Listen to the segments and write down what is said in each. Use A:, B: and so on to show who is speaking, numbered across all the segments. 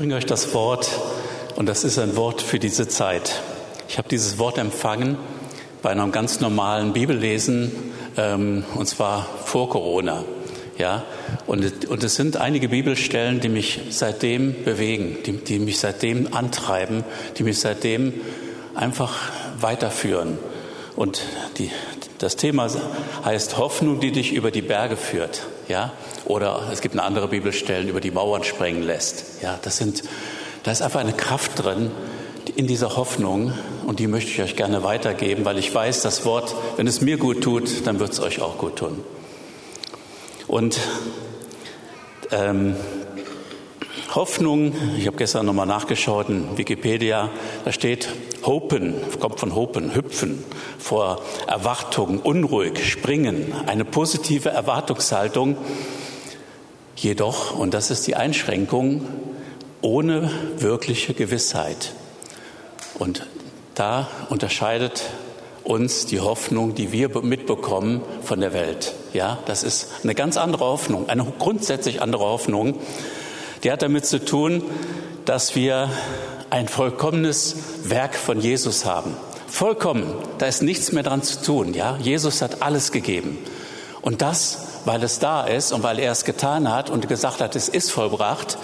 A: bringe euch das Wort und das ist ein Wort für diese Zeit. Ich habe dieses Wort empfangen bei einem ganz normalen Bibellesen ähm, und zwar vor Corona. Ja, und, und es sind einige Bibelstellen, die mich seitdem bewegen, die, die mich seitdem antreiben, die mich seitdem einfach weiterführen. Und die, das Thema heißt Hoffnung, die dich über die Berge führt. Ja? Oder es gibt eine andere Bibelstellen, über die Mauern sprengen lässt. Ja, das sind, da ist einfach eine Kraft drin in dieser Hoffnung und die möchte ich euch gerne weitergeben, weil ich weiß, das Wort, wenn es mir gut tut, dann wird es euch auch gut tun. Und ähm, Hoffnung, ich habe gestern nochmal nachgeschaut in Wikipedia, da steht Hopen, kommt von Hopen, hüpfen, vor Erwartung, unruhig, springen, eine positive Erwartungshaltung. Jedoch, und das ist die Einschränkung, ohne wirkliche Gewissheit. Und da unterscheidet uns die Hoffnung, die wir mitbekommen von der Welt. Ja, das ist eine ganz andere Hoffnung, eine grundsätzlich andere Hoffnung. Die hat damit zu tun, dass wir ein vollkommenes Werk von Jesus haben. Vollkommen, da ist nichts mehr dran zu tun. Ja, Jesus hat alles gegeben. Und das, weil es da ist und weil er es getan hat und gesagt hat, es ist vollbracht,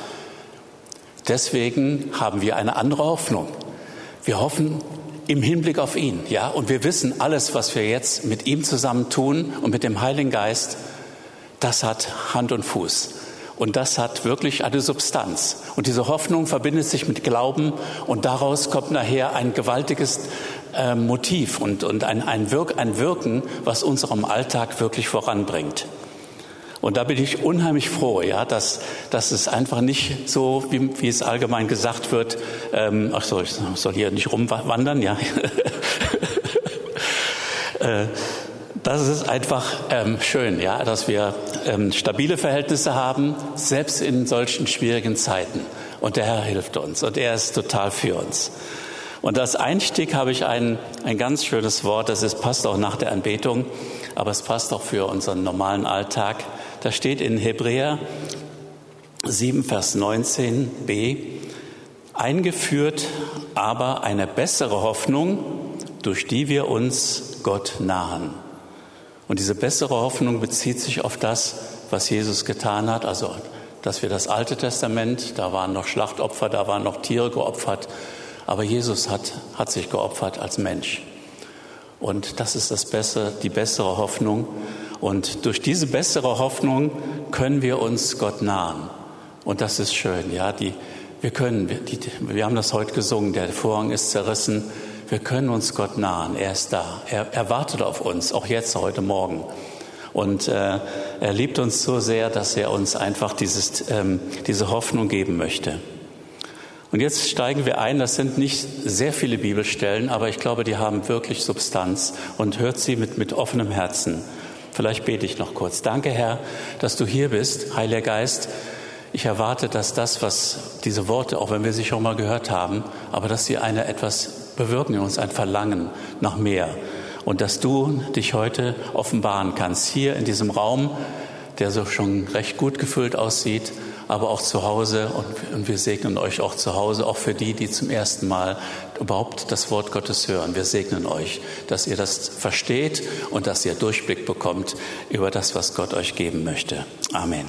A: deswegen haben wir eine andere Hoffnung. Wir hoffen im Hinblick auf ihn, ja, und wir wissen, alles, was wir jetzt mit ihm zusammen tun und mit dem Heiligen Geist, das hat Hand und Fuß. Und das hat wirklich eine Substanz. Und diese Hoffnung verbindet sich mit Glauben und daraus kommt nachher ein gewaltiges äh, Motiv und, und ein, ein, Wirk, ein Wirken, was unserem Alltag wirklich voranbringt. Und da bin ich unheimlich froh, ja, dass, dass es einfach nicht so, wie, wie es allgemein gesagt wird, ähm, ach so, ich soll hier nicht rumwandern, ja. äh, das ist einfach ähm, schön, ja, dass wir ähm, stabile Verhältnisse haben, selbst in solchen schwierigen Zeiten. Und der Herr hilft uns und er ist total für uns. Und als Einstieg habe ich ein, ein ganz schönes Wort, das ist, passt auch nach der Anbetung, aber es passt auch für unseren normalen Alltag. Da steht in Hebräer 7, Vers 19b, eingeführt aber eine bessere Hoffnung, durch die wir uns Gott nahen. Und diese bessere Hoffnung bezieht sich auf das, was Jesus getan hat, also dass wir das Alte Testament, da waren noch Schlachtopfer, da waren noch Tiere geopfert, aber Jesus hat, hat sich geopfert als Mensch. Und das ist das Bessere, die bessere Hoffnung. Und durch diese bessere Hoffnung können wir uns Gott nahen. Und das ist schön, ja. Die, wir können, wir, die, wir haben das heute gesungen, der Vorhang ist zerrissen, wir können uns Gott nahen. Er ist da. Er, er wartet auf uns, auch jetzt, heute Morgen. Und äh, er liebt uns so sehr, dass er uns einfach dieses, ähm, diese Hoffnung geben möchte. Und jetzt steigen wir ein. Das sind nicht sehr viele Bibelstellen, aber ich glaube, die haben wirklich Substanz und hört sie mit, mit offenem Herzen. Vielleicht bete ich noch kurz. Danke, Herr, dass du hier bist, Heiliger Geist. Ich erwarte, dass das, was diese Worte, auch wenn wir sie schon mal gehört haben, aber dass sie eine etwas bewirken in uns ein Verlangen nach mehr. Und dass du dich heute offenbaren kannst, hier in diesem Raum, der so schon recht gut gefüllt aussieht, aber auch zu Hause. Und wir segnen euch auch zu Hause, auch für die, die zum ersten Mal überhaupt das Wort Gottes hören. Wir segnen euch, dass ihr das versteht und dass ihr Durchblick bekommt über das, was Gott euch geben möchte. Amen.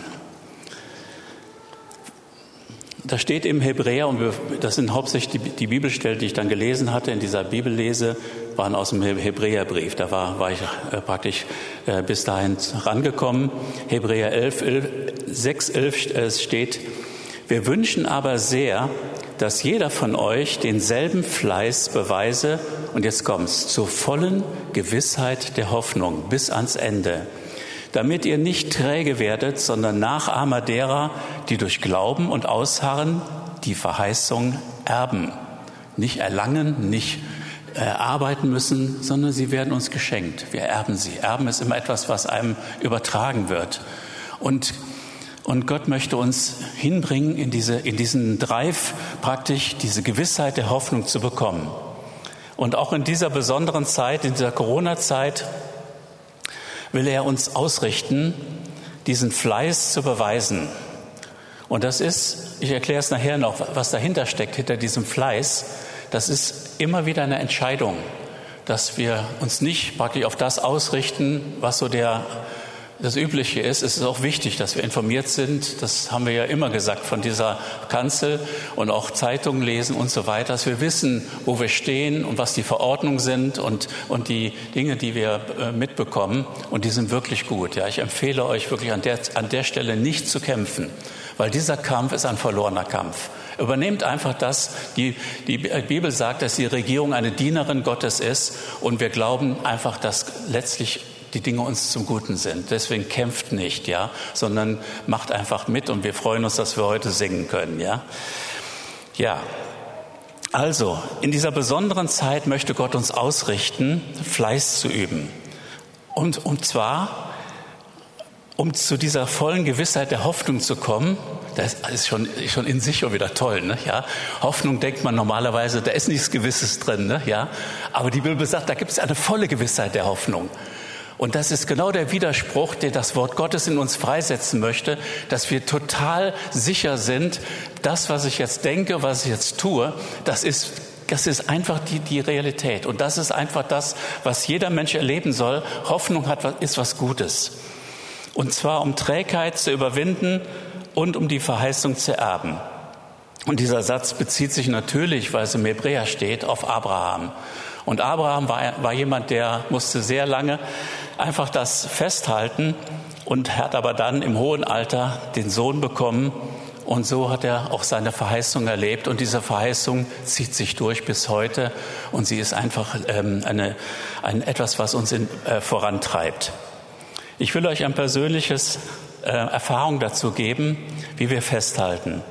A: Da steht im Hebräer, und das sind hauptsächlich die, die Bibelstellen, die ich dann gelesen hatte in dieser Bibellese, waren aus dem Hebräerbrief. Da war, war ich äh, praktisch äh, bis dahin rangekommen. Hebräer 11, 11 6, 11 äh, steht, wir wünschen aber sehr, dass jeder von euch denselben Fleiß beweise, und jetzt kommt's, zur vollen Gewissheit der Hoffnung bis ans Ende damit ihr nicht träge werdet, sondern Nachahmer derer, die durch Glauben und Ausharren die Verheißung erben. Nicht erlangen, nicht äh, arbeiten müssen, sondern sie werden uns geschenkt. Wir erben sie. Erben ist immer etwas, was einem übertragen wird. Und und Gott möchte uns hinbringen, in, diese, in diesen Drive praktisch diese Gewissheit der Hoffnung zu bekommen. Und auch in dieser besonderen Zeit, in dieser Corona-Zeit, will er uns ausrichten, diesen Fleiß zu beweisen. Und das ist, ich erkläre es nachher noch, was dahinter steckt, hinter diesem Fleiß. Das ist immer wieder eine Entscheidung, dass wir uns nicht praktisch auf das ausrichten, was so der das Übliche ist, es ist auch wichtig, dass wir informiert sind. Das haben wir ja immer gesagt von dieser Kanzel und auch Zeitungen lesen und so weiter, dass wir wissen, wo wir stehen und was die Verordnungen sind und, und die Dinge, die wir äh, mitbekommen. Und die sind wirklich gut. Ja, ich empfehle euch wirklich an der, an der Stelle nicht zu kämpfen, weil dieser Kampf ist ein verlorener Kampf. Übernehmt einfach das. Die, die Bibel sagt, dass die Regierung eine Dienerin Gottes ist und wir glauben einfach, dass letztlich die Dinge uns zum Guten sind. Deswegen kämpft nicht, ja, sondern macht einfach mit und wir freuen uns, dass wir heute singen können, ja. Ja. Also, in dieser besonderen Zeit möchte Gott uns ausrichten, Fleiß zu üben. Und, und zwar, um zu dieser vollen Gewissheit der Hoffnung zu kommen, das ist schon, schon in sich schon wieder toll, ne? ja. Hoffnung denkt man normalerweise, da ist nichts Gewisses drin, ne? ja. Aber die Bibel sagt, da gibt es eine volle Gewissheit der Hoffnung. Und das ist genau der Widerspruch, den das Wort Gottes in uns freisetzen möchte, dass wir total sicher sind, das, was ich jetzt denke, was ich jetzt tue, das ist das ist einfach die, die Realität. Und das ist einfach das, was jeder Mensch erleben soll. Hoffnung hat, ist was Gutes. Und zwar um Trägheit zu überwinden und um die Verheißung zu erben. Und dieser Satz bezieht sich natürlich, weil es im Hebräer steht, auf Abraham. Und Abraham war, war jemand, der musste sehr lange einfach das festhalten und hat aber dann im hohen Alter den Sohn bekommen. Und so hat er auch seine Verheißung erlebt. Und diese Verheißung zieht sich durch bis heute. Und sie ist einfach ähm, eine, ein, etwas, was uns in, äh, vorantreibt. Ich will euch ein persönliches äh, Erfahrung dazu geben, wie wir festhalten.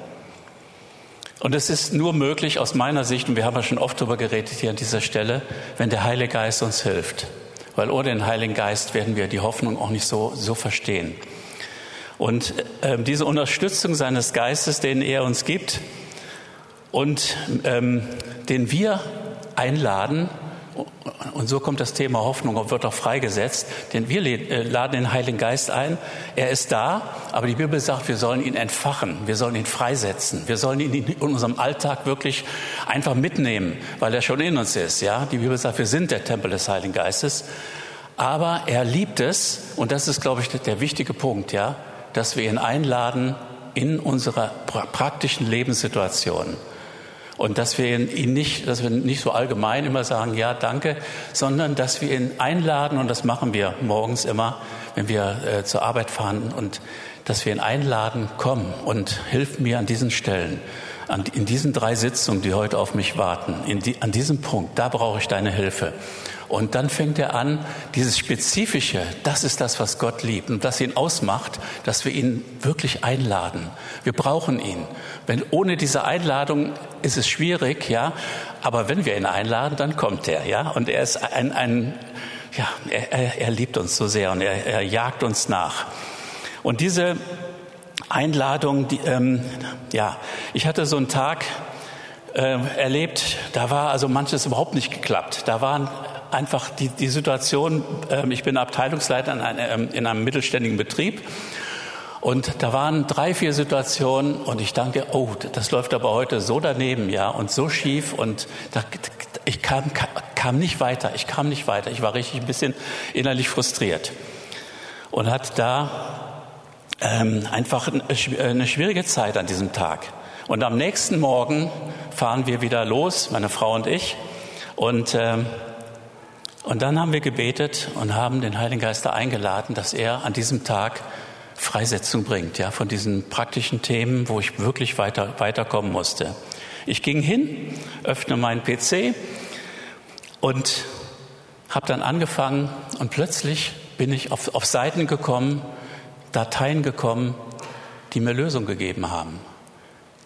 A: Und es ist nur möglich aus meiner Sicht, und wir haben ja schon oft darüber geredet hier an dieser Stelle, wenn der Heilige Geist uns hilft. Weil ohne den Heiligen Geist werden wir die Hoffnung auch nicht so, so verstehen. Und äh, diese Unterstützung seines Geistes, den er uns gibt und ähm, den wir einladen, und so kommt das Thema Hoffnung und wird auch freigesetzt, denn wir äh, laden den Heiligen Geist ein. Er ist da, aber die Bibel sagt, wir sollen ihn entfachen, wir sollen ihn freisetzen, wir sollen ihn in unserem Alltag wirklich einfach mitnehmen, weil er schon in uns ist. Ja, die Bibel sagt, wir sind der Tempel des Heiligen Geistes. Aber er liebt es, und das ist, glaube ich, der wichtige Punkt, ja, dass wir ihn einladen in unserer praktischen Lebenssituation. Und dass wir ihn nicht, dass wir nicht so allgemein immer sagen, ja, danke, sondern dass wir ihn einladen, und das machen wir morgens immer, wenn wir äh, zur Arbeit fahren, und dass wir ihn einladen, komm und hilf mir an diesen Stellen, an, in diesen drei Sitzungen, die heute auf mich warten, die, an diesem Punkt, da brauche ich deine Hilfe. Und dann fängt er an, dieses Spezifische, das ist das, was Gott liebt und das ihn ausmacht, dass wir ihn wirklich einladen. Wir brauchen ihn. Wenn ohne diese Einladung ist es schwierig, ja. Aber wenn wir ihn einladen, dann kommt er, ja. Und er ist ein, ein ja, er, er, er liebt uns so sehr und er, er jagt uns nach. Und diese Einladung, die, ähm, ja, ich hatte so einen Tag, äh, erlebt, da war also manches überhaupt nicht geklappt. Da waren einfach die, die Situation, äh, ich bin Abteilungsleiter in einem, in einem mittelständigen Betrieb und da waren drei, vier Situationen und ich danke, oh, das läuft aber heute so daneben, ja, und so schief und da, ich kam, kam nicht weiter, ich kam nicht weiter. Ich war richtig ein bisschen innerlich frustriert und hatte da ähm, einfach eine schwierige Zeit an diesem Tag. Und am nächsten Morgen fahren wir wieder los, meine Frau und ich, und ähm, und dann haben wir gebetet und haben den Heiligen Geist eingeladen, dass er an diesem Tag Freisetzung bringt, ja, von diesen praktischen Themen, wo ich wirklich weiter, weiterkommen musste. Ich ging hin, öffne meinen PC und habe dann angefangen und plötzlich bin ich auf, auf Seiten gekommen, Dateien gekommen, die mir Lösung gegeben haben.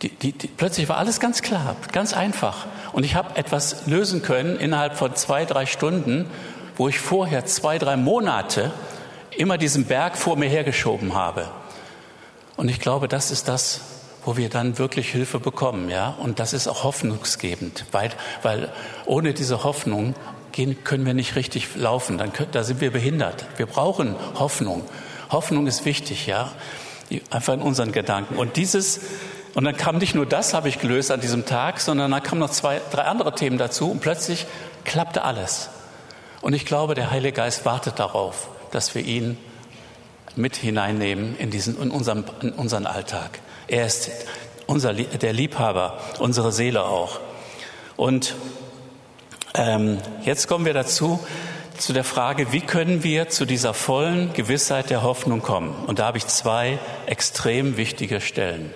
A: Die, die, die, plötzlich war alles ganz klar, ganz einfach. Und ich habe etwas lösen können innerhalb von zwei, drei Stunden, wo ich vorher zwei, drei Monate immer diesen Berg vor mir hergeschoben habe. Und ich glaube, das ist das, wo wir dann wirklich Hilfe bekommen, ja. Und das ist auch hoffnungsgebend, weil, weil ohne diese Hoffnung gehen, können wir nicht richtig laufen. Dann, da sind wir behindert. Wir brauchen Hoffnung. Hoffnung ist wichtig, ja. einfach in unseren Gedanken. Und dieses, und dann kam nicht nur das, habe ich gelöst an diesem Tag, sondern dann kamen noch zwei, drei andere Themen dazu und plötzlich klappte alles. Und ich glaube, der Heilige Geist wartet darauf, dass wir ihn mit hineinnehmen in, diesen, in, unserem, in unseren Alltag. Er ist unser, der Liebhaber, unsere Seele auch. Und ähm, jetzt kommen wir dazu, zu der Frage, wie können wir zu dieser vollen Gewissheit der Hoffnung kommen? Und da habe ich zwei extrem wichtige Stellen.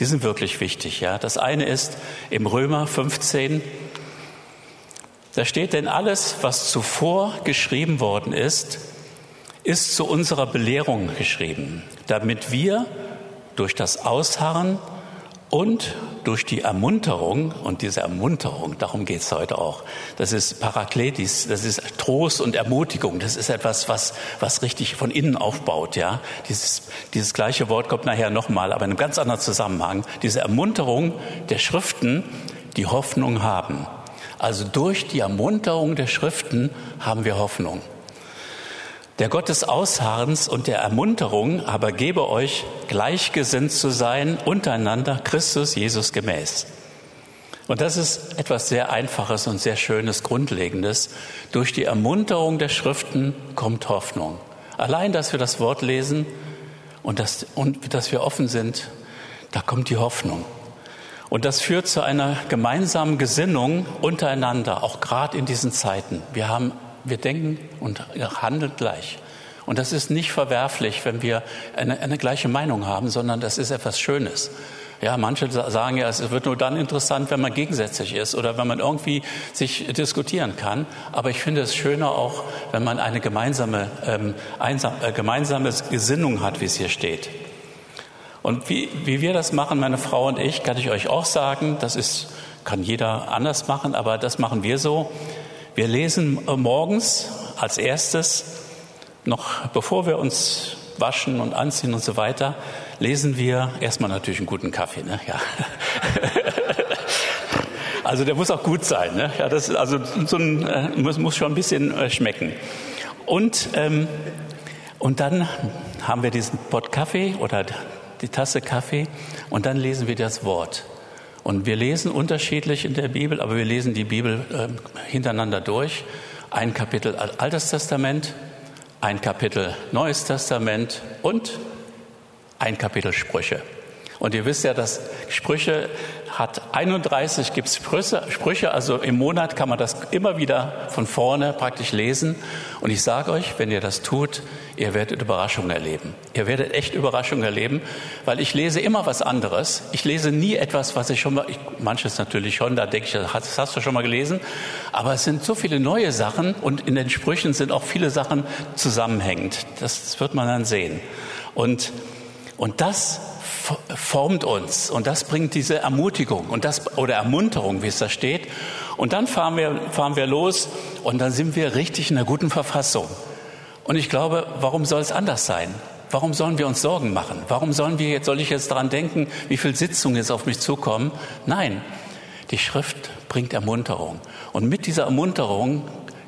A: Die sind wirklich wichtig. Ja, das eine ist im Römer 15. Da steht denn alles, was zuvor geschrieben worden ist, ist zu unserer Belehrung geschrieben, damit wir durch das Ausharren und durch die Ermunterung, und diese Ermunterung, darum geht es heute auch, das ist Parakletis, das ist Trost und Ermutigung, das ist etwas, was, was richtig von innen aufbaut. Ja? Dieses, dieses gleiche Wort kommt nachher nochmal, aber in einem ganz anderen Zusammenhang. Diese Ermunterung der Schriften, die Hoffnung haben. Also durch die Ermunterung der Schriften haben wir Hoffnung. Der Gott des Ausharrens und der Ermunterung aber gebe euch, gleichgesinnt zu sein, untereinander Christus Jesus gemäß. Und das ist etwas sehr Einfaches und sehr Schönes, Grundlegendes. Durch die Ermunterung der Schriften kommt Hoffnung. Allein, dass wir das Wort lesen und dass, und dass wir offen sind, da kommt die Hoffnung. Und das führt zu einer gemeinsamen Gesinnung untereinander, auch gerade in diesen Zeiten. Wir haben wir denken und handeln gleich. Und das ist nicht verwerflich, wenn wir eine, eine gleiche Meinung haben, sondern das ist etwas Schönes. Ja, manche sagen ja, es wird nur dann interessant, wenn man gegensätzlich ist oder wenn man irgendwie sich diskutieren kann. Aber ich finde es schöner auch, wenn man eine gemeinsame, ähm, einsam, äh, gemeinsame Gesinnung hat, wie es hier steht. Und wie, wie wir das machen, meine Frau und ich, kann ich euch auch sagen, das ist, kann jeder anders machen, aber das machen wir so. Wir lesen morgens als erstes, noch bevor wir uns waschen und anziehen und so weiter, lesen wir erstmal natürlich einen guten Kaffee. Ne? Ja. Also der muss auch gut sein. Ne? Ja, das, also so ein, äh, muss, muss schon ein bisschen äh, schmecken. Und, ähm, und dann haben wir diesen Pott Kaffee oder die Tasse Kaffee und dann lesen wir das Wort. Und wir lesen unterschiedlich in der Bibel, aber wir lesen die Bibel äh, hintereinander durch. Ein Kapitel Altes Testament, ein Kapitel Neues Testament und ein Kapitel Sprüche. Und ihr wisst ja, dass Sprüche hat 31 gibt es Sprüche, Sprüche, also im Monat kann man das immer wieder von vorne praktisch lesen. Und ich sage euch, wenn ihr das tut, ihr werdet Überraschungen erleben. Ihr werdet echt Überraschungen erleben, weil ich lese immer was anderes. Ich lese nie etwas, was ich schon mal, ich, manches natürlich schon, da denke ich, das hast du schon mal gelesen. Aber es sind so viele neue Sachen und in den Sprüchen sind auch viele Sachen zusammenhängend. Das wird man dann sehen. Und, und das formt uns und das bringt diese Ermutigung und das oder Ermunterung, wie es da steht. Und dann fahren wir, fahren wir los und dann sind wir richtig in einer guten Verfassung. Und ich glaube, warum soll es anders sein? Warum sollen wir uns Sorgen machen? Warum sollen wir jetzt, soll ich jetzt daran denken, wie viele Sitzungen jetzt auf mich zukommen? Nein, die Schrift bringt Ermunterung. Und mit dieser Ermunterung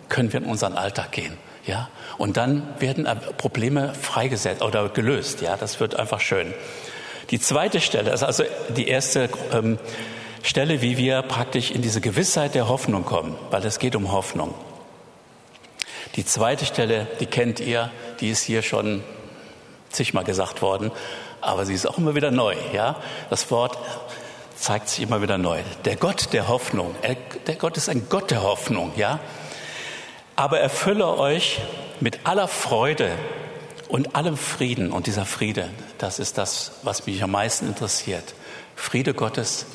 A: können wir in unseren Alltag gehen. Ja, und dann werden Probleme freigesetzt oder gelöst. Ja, das wird einfach schön. Die zweite Stelle ist also die erste ähm, Stelle, wie wir praktisch in diese Gewissheit der Hoffnung kommen, weil es geht um Hoffnung. Die zweite Stelle, die kennt ihr, die ist hier schon zigmal gesagt worden, aber sie ist auch immer wieder neu. Ja, das Wort zeigt sich immer wieder neu. Der Gott der Hoffnung, der Gott ist ein Gott der Hoffnung. Ja, aber erfülle euch mit aller Freude und allem Frieden. Und dieser Friede, das ist das, was mich am meisten interessiert. Friede Gottes,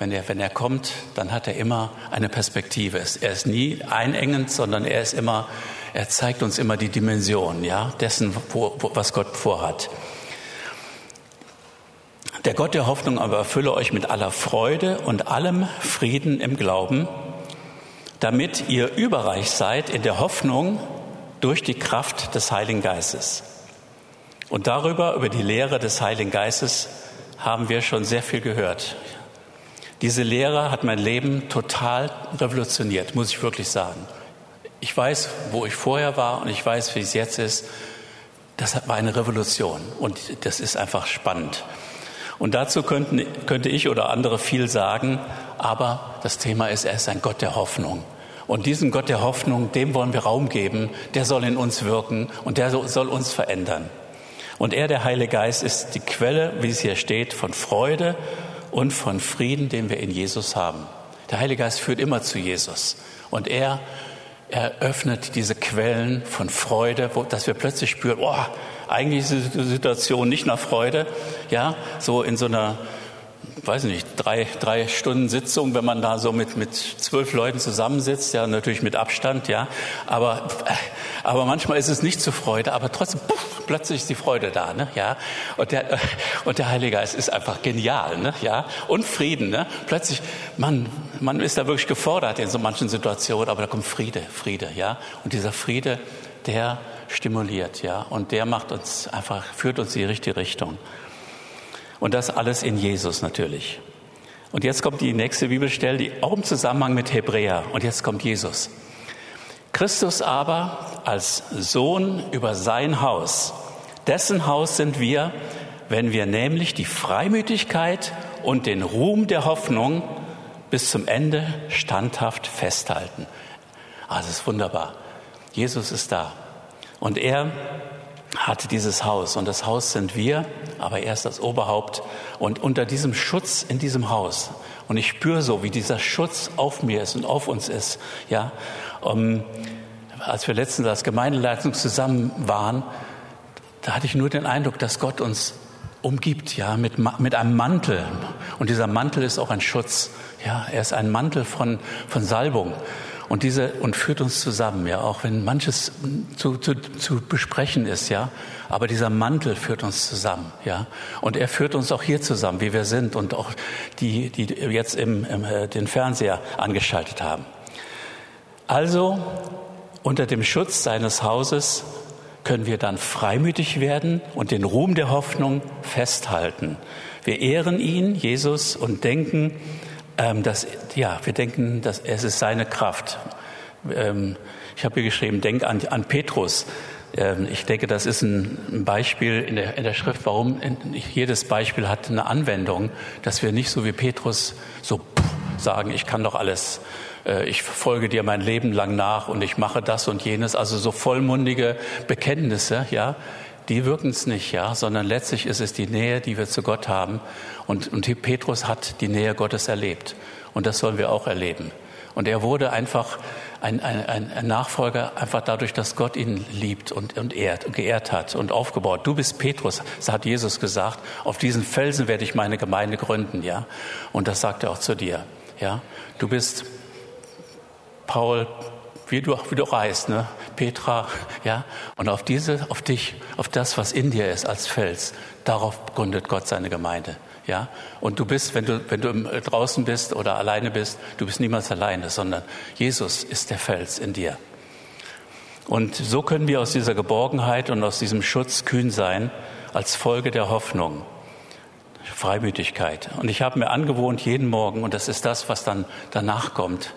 A: wenn er, wenn er kommt, dann hat er immer eine Perspektive. Er ist nie einengend, sondern er ist immer, er zeigt uns immer die Dimension, ja, dessen, wo, wo, was Gott vorhat. Der Gott der Hoffnung aber erfülle euch mit aller Freude und allem Frieden im Glauben, damit ihr überreich seid in der Hoffnung durch die Kraft des Heiligen Geistes. Und darüber, über die Lehre des Heiligen Geistes, haben wir schon sehr viel gehört. Diese Lehre hat mein Leben total revolutioniert, muss ich wirklich sagen. Ich weiß, wo ich vorher war und ich weiß, wie es jetzt ist. Das war eine Revolution und das ist einfach spannend. Und dazu könnten, könnte ich oder andere viel sagen, aber das Thema ist, er ist ein Gott der Hoffnung. Und diesen Gott der Hoffnung, dem wollen wir Raum geben, der soll in uns wirken und der soll uns verändern. Und er, der Heilige Geist, ist die Quelle, wie es hier steht, von Freude und von Frieden, den wir in Jesus haben. Der Heilige Geist führt immer zu Jesus. Und er eröffnet diese Quellen von Freude, wo, dass wir plötzlich spüren, oh, eigentlich ist die Situation nicht nach Freude, ja, so in so einer weiß nicht, drei, drei Stunden Sitzung, wenn man da so mit, mit zwölf Leuten zusammensitzt, ja, natürlich mit Abstand, ja. Aber, aber manchmal ist es nicht zur Freude, aber trotzdem, puff, plötzlich ist die Freude da, ne, ja. Und der, und der Heilige Geist ist einfach genial, ne, ja. Und Frieden, ne. Plötzlich, man, man ist da wirklich gefordert in so manchen Situationen, aber da kommt Friede, Friede, ja. Und dieser Friede, der stimuliert, ja. Und der macht uns einfach, führt uns in die richtige Richtung. Und das alles in Jesus natürlich. Und jetzt kommt die nächste Bibelstelle, die auch im Zusammenhang mit Hebräer. Und jetzt kommt Jesus. Christus aber als Sohn über sein Haus. Dessen Haus sind wir, wenn wir nämlich die Freimütigkeit und den Ruhm der Hoffnung bis zum Ende standhaft festhalten. Also es ist wunderbar. Jesus ist da. Und er hat dieses Haus und das Haus sind wir, aber er ist das Oberhaupt und unter diesem Schutz in diesem Haus und ich spüre so, wie dieser Schutz auf mir ist und auf uns ist, ja. Um, als wir letztens als Gemeindeleitung zusammen waren, da hatte ich nur den Eindruck, dass Gott uns umgibt, ja, mit, mit einem Mantel. Und dieser Mantel ist auch ein Schutz. Ja, er ist ein Mantel von, von Salbung und diese und führt uns zusammen, ja, auch wenn manches zu, zu, zu besprechen ist, ja, aber dieser Mantel führt uns zusammen, ja, und er führt uns auch hier zusammen, wie wir sind und auch die, die jetzt im, im äh, den Fernseher angeschaltet haben. Also unter dem Schutz seines Hauses können wir dann freimütig werden und den Ruhm der Hoffnung festhalten. Wir ehren ihn, Jesus, und denken ähm, dass, ja, wir denken, dass es ist seine Kraft. Ähm, ich habe hier geschrieben, denk an, an Petrus. Ähm, ich denke, das ist ein Beispiel in der, in der Schrift, warum jedes Beispiel hat eine Anwendung, dass wir nicht so wie Petrus so sagen, ich kann doch alles, äh, ich folge dir mein Leben lang nach und ich mache das und jenes, also so vollmundige Bekenntnisse, ja, die wirken es nicht, ja, sondern letztlich ist es die Nähe, die wir zu Gott haben. Und, und Petrus hat die Nähe Gottes erlebt. Und das sollen wir auch erleben. Und er wurde einfach ein, ein, ein Nachfolger, einfach dadurch, dass Gott ihn liebt und, und ehrt, geehrt hat und aufgebaut. Du bist Petrus, das hat Jesus gesagt. Auf diesen Felsen werde ich meine Gemeinde gründen, ja. Und das sagt er auch zu dir, ja. Du bist Paul, wie du, wie du reist, ne? Petra, ja. Und auf diese, auf dich, auf das, was in dir ist als Fels, darauf gründet Gott seine Gemeinde, ja. Und du bist, wenn du, wenn du äh, draußen bist oder alleine bist, du bist niemals alleine, sondern Jesus ist der Fels in dir. Und so können wir aus dieser Geborgenheit und aus diesem Schutz kühn sein als Folge der Hoffnung. Freimütigkeit. Und ich habe mir angewohnt, jeden Morgen, und das ist das, was dann danach kommt,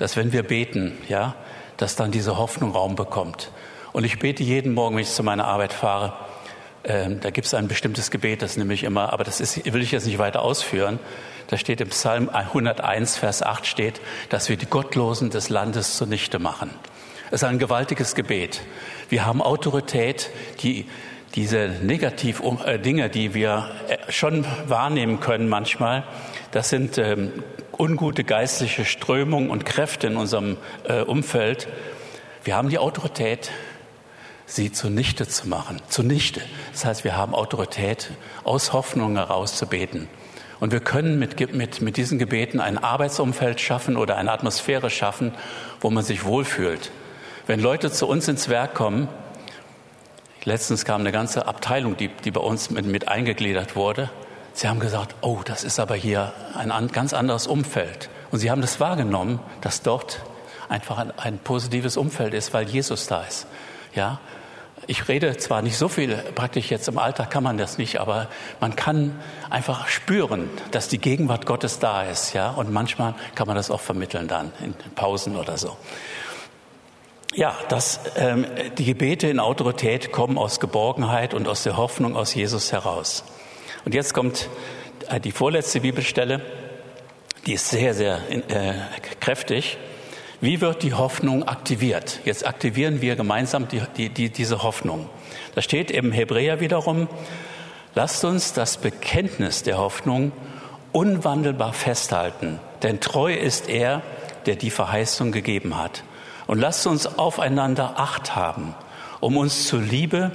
A: dass wenn wir beten, ja, dass dann diese Hoffnung Raum bekommt. Und ich bete jeden Morgen, wenn ich zu meiner Arbeit fahre. Äh, da gibt es ein bestimmtes Gebet, das nehme ich immer, aber das ist, will ich jetzt nicht weiter ausführen. Da steht im Psalm 101, Vers 8 steht, dass wir die Gottlosen des Landes zunichte machen. Es ist ein gewaltiges Gebet. Wir haben Autorität, die diese negativ äh, Dinge, die wir äh, schon wahrnehmen können manchmal, das sind ähm, ungute geistliche Strömungen und Kräfte in unserem äh, Umfeld. Wir haben die Autorität, sie zunichte zu machen. Zunichte. Das heißt, wir haben Autorität, aus Hoffnung heraus zu beten. Und wir können mit, mit, mit diesen Gebeten ein Arbeitsumfeld schaffen oder eine Atmosphäre schaffen, wo man sich wohlfühlt. Wenn Leute zu uns ins Werk kommen, letztens kam eine ganze Abteilung, die, die bei uns mit, mit eingegliedert wurde, Sie haben gesagt, oh, das ist aber hier ein ganz anderes Umfeld. Und Sie haben das wahrgenommen, dass dort einfach ein, ein positives Umfeld ist, weil Jesus da ist. Ja, ich rede zwar nicht so viel, praktisch jetzt im Alltag kann man das nicht, aber man kann einfach spüren, dass die Gegenwart Gottes da ist, ja, und manchmal kann man das auch vermitteln dann in Pausen oder so. Ja, dass ähm, die Gebete in Autorität kommen aus Geborgenheit und aus der Hoffnung aus Jesus heraus. Und jetzt kommt äh, die vorletzte Bibelstelle, die ist sehr, sehr äh, kräftig. Wie wird die Hoffnung aktiviert? Jetzt aktivieren wir gemeinsam die, die, die, diese Hoffnung. Da steht im Hebräer wiederum, lasst uns das Bekenntnis der Hoffnung unwandelbar festhalten, denn treu ist er, der die Verheißung gegeben hat. Und lasst uns aufeinander Acht haben, um uns zur Liebe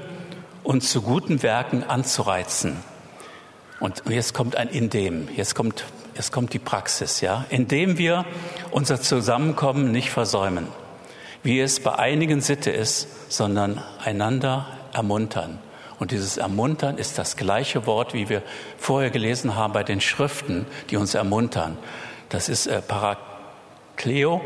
A: und zu guten Werken anzureizen. Und jetzt kommt ein Indem, jetzt kommt, jetzt kommt die Praxis, ja, indem wir unser Zusammenkommen nicht versäumen, wie es bei einigen Sitte ist, sondern einander ermuntern. Und dieses Ermuntern ist das gleiche Wort, wie wir vorher gelesen haben bei den Schriften, die uns ermuntern. Das ist äh, Parakleo,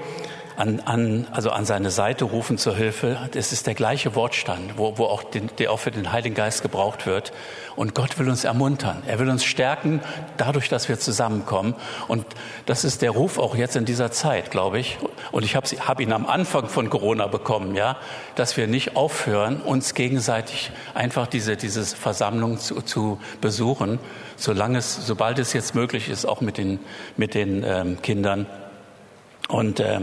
A: an, an, also an seine Seite rufen zur Hilfe. Das ist der gleiche Wortstand, wo, wo auch den, der auch für den Heiligen Geist gebraucht wird. Und Gott will uns ermuntern. Er will uns stärken dadurch, dass wir zusammenkommen. Und das ist der Ruf auch jetzt in dieser Zeit, glaube ich. Und ich habe hab ihn am Anfang von Corona bekommen, ja, dass wir nicht aufhören, uns gegenseitig einfach diese, diese Versammlung zu, zu besuchen, solange es, sobald es jetzt möglich ist, auch mit den, mit den ähm, Kindern. Und äh,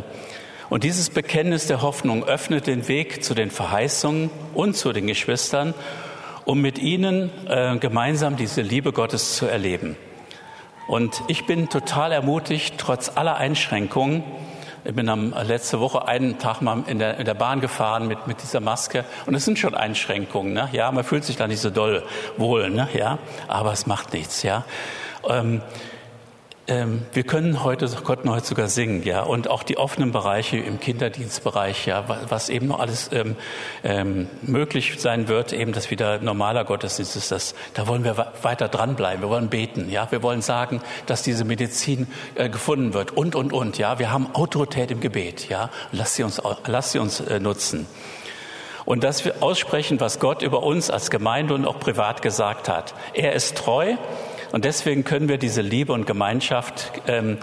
A: und dieses Bekenntnis der Hoffnung öffnet den Weg zu den Verheißungen und zu den Geschwistern, um mit ihnen äh, gemeinsam diese Liebe Gottes zu erleben. Und ich bin total ermutigt, trotz aller Einschränkungen. Ich bin am, letzte Woche einen Tag mal in der, in der Bahn gefahren mit, mit dieser Maske. Und es sind schon Einschränkungen. Ne? Ja, man fühlt sich da nicht so doll wohl. Ne? Ja, aber es macht nichts. Ja. Ähm, wir können heute, konnten heute sogar singen, ja, und auch die offenen Bereiche im Kinderdienstbereich, ja, was eben noch alles ähm, ähm, möglich sein wird, eben dass wieder normaler Gottesdienst ist, das, da wollen wir weiter dranbleiben. Wir wollen beten, ja, wir wollen sagen, dass diese Medizin äh, gefunden wird und und und, ja, wir haben Autorität im Gebet, ja, lass sie uns, lass sie uns äh, nutzen. Und dass wir aussprechen, was Gott über uns als Gemeinde und auch privat gesagt hat. Er ist treu und deswegen können wir diese Liebe und Gemeinschaft ähm,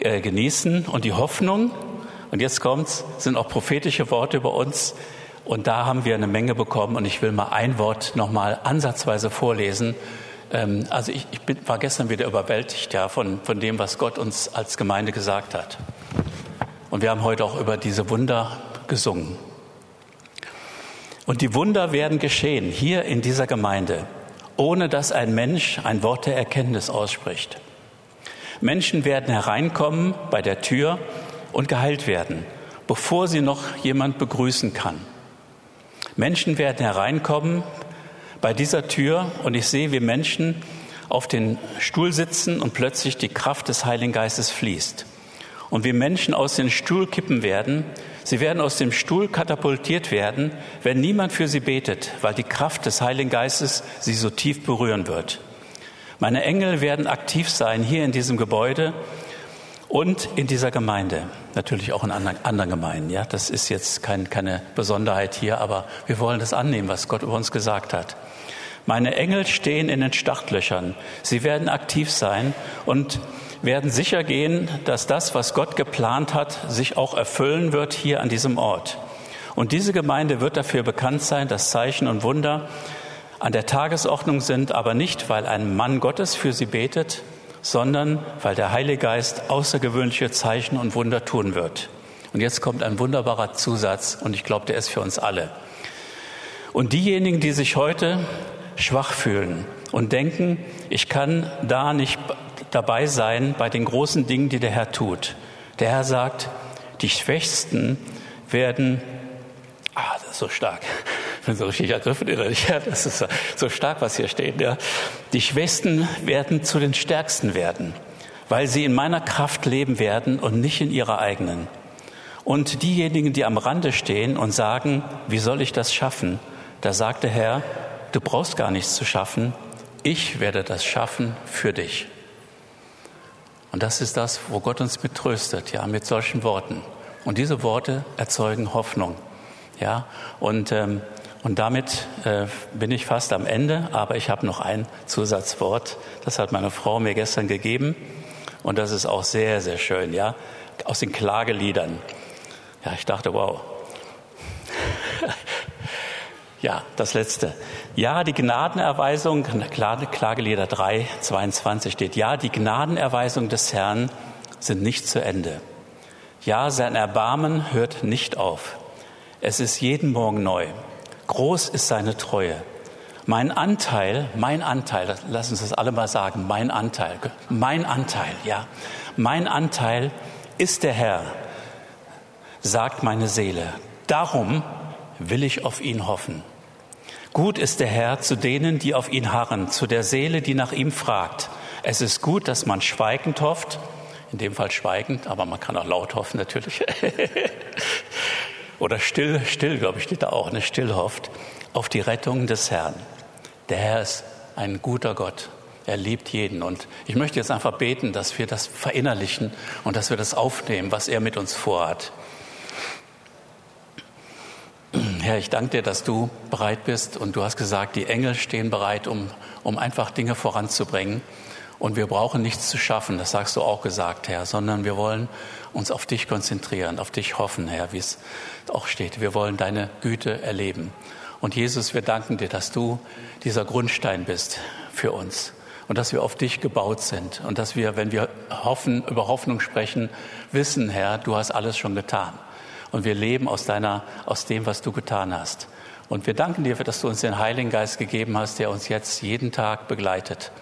A: äh, genießen und die Hoffnung. Und jetzt kommt's, sind auch prophetische Worte über uns. Und da haben wir eine Menge bekommen. Und ich will mal ein Wort nochmal ansatzweise vorlesen. Ähm, also ich, ich bin, war gestern wieder überwältigt ja, von, von dem, was Gott uns als Gemeinde gesagt hat. Und wir haben heute auch über diese Wunder gesungen. Und die Wunder werden geschehen hier in dieser Gemeinde ohne dass ein Mensch ein Wort der Erkenntnis ausspricht. Menschen werden hereinkommen bei der Tür und geheilt werden, bevor sie noch jemand begrüßen kann. Menschen werden hereinkommen bei dieser Tür und ich sehe, wie Menschen auf den Stuhl sitzen und plötzlich die Kraft des Heiligen Geistes fließt. Und wie Menschen aus den Stuhl kippen werden, Sie werden aus dem Stuhl katapultiert werden, wenn niemand für sie betet, weil die Kraft des Heiligen Geistes sie so tief berühren wird. Meine Engel werden aktiv sein hier in diesem Gebäude und in dieser Gemeinde, natürlich auch in anderen, anderen Gemeinden. Ja, das ist jetzt kein, keine Besonderheit hier, aber wir wollen das annehmen, was Gott über uns gesagt hat. Meine Engel stehen in den Startlöchern. Sie werden aktiv sein und werden sicher gehen, dass das, was Gott geplant hat, sich auch erfüllen wird hier an diesem Ort. Und diese Gemeinde wird dafür bekannt sein, dass Zeichen und Wunder an der Tagesordnung sind, aber nicht, weil ein Mann Gottes für sie betet, sondern weil der Heilige Geist außergewöhnliche Zeichen und Wunder tun wird. Und jetzt kommt ein wunderbarer Zusatz, und ich glaube, der ist für uns alle. Und diejenigen, die sich heute schwach fühlen und denken, ich kann da nicht dabei sein bei den großen Dingen, die der Herr tut. Der Herr sagt, die Schwächsten werden, ah, das ist so stark, ich bin so richtig ergriffen innerlich, ja, das ist so stark, was hier steht, ja. Die Schwächsten werden zu den Stärksten werden, weil sie in meiner Kraft leben werden und nicht in ihrer eigenen. Und diejenigen, die am Rande stehen und sagen, wie soll ich das schaffen? Da sagt der Herr, du brauchst gar nichts zu schaffen, ich werde das schaffen für dich. Und das ist das, wo Gott uns mittröstet, ja, mit solchen Worten. Und diese Worte erzeugen Hoffnung, ja. Und ähm, und damit äh, bin ich fast am Ende, aber ich habe noch ein Zusatzwort. Das hat meine Frau mir gestern gegeben und das ist auch sehr, sehr schön, ja, aus den Klageliedern. Ja, ich dachte, wow, Ja, das letzte. Ja, die Gnadenerweisung, Klagelieder 3, 22 steht, ja, die Gnadenerweisung des Herrn sind nicht zu Ende. Ja, sein Erbarmen hört nicht auf. Es ist jeden Morgen neu. Groß ist seine Treue. Mein Anteil, mein Anteil, lass uns das alle mal sagen, mein Anteil, mein Anteil, ja, mein Anteil ist der Herr, sagt meine Seele. Darum will ich auf ihn hoffen. Gut ist der Herr zu denen, die auf ihn harren, zu der Seele, die nach ihm fragt. Es ist gut, dass man schweigend hofft, in dem Fall schweigend, aber man kann auch laut hoffen natürlich. Oder still, still, glaube ich, steht da auch, ne, still hofft auf die Rettung des Herrn. Der Herr ist ein guter Gott. Er liebt jeden. Und ich möchte jetzt einfach beten, dass wir das verinnerlichen und dass wir das aufnehmen, was er mit uns vorhat. Herr, ich danke dir, dass du bereit bist und du hast gesagt, die Engel stehen bereit, um, um einfach Dinge voranzubringen. Und wir brauchen nichts zu schaffen, das sagst du auch gesagt, Herr, sondern wir wollen uns auf dich konzentrieren, auf dich hoffen, Herr, wie es auch steht. Wir wollen deine Güte erleben. Und Jesus, wir danken dir, dass du dieser Grundstein bist für uns und dass wir auf dich gebaut sind und dass wir, wenn wir hoffen, über Hoffnung sprechen, wissen, Herr, du hast alles schon getan. Und wir leben aus deiner, aus dem, was du getan hast. Und wir danken dir, dass du uns den Heiligen Geist gegeben hast, der uns jetzt jeden Tag begleitet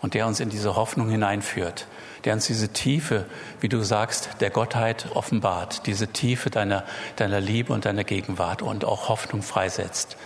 A: und der uns in diese Hoffnung hineinführt der uns diese Tiefe, wie du sagst, der Gottheit offenbart, diese Tiefe deiner, deiner Liebe und deiner Gegenwart und auch Hoffnung freisetzt.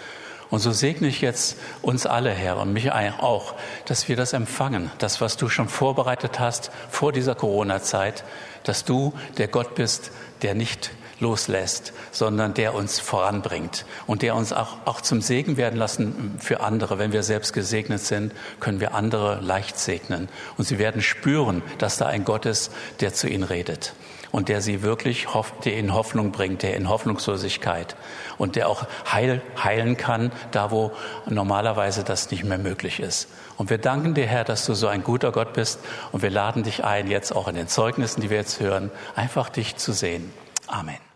A: Und so segne ich jetzt uns alle, Herr, und mich auch, dass wir das empfangen, das, was du schon vorbereitet hast vor dieser Corona-Zeit, dass du der Gott bist, der nicht loslässt, sondern der uns voranbringt und der uns auch, auch zum Segen werden lassen für andere. Wenn wir selbst gesegnet sind, können wir andere leicht segnen. Und sie werden spüren, dass da ein Gott ist, der zu ihnen redet und der sie wirklich der in Hoffnung bringt, der in Hoffnungslosigkeit und der auch heil, heilen kann, da wo normalerweise das nicht mehr möglich ist. Und wir danken dir, Herr, dass du so ein guter Gott bist und wir laden dich ein, jetzt auch in den Zeugnissen, die wir jetzt hören, einfach dich zu sehen. Amen.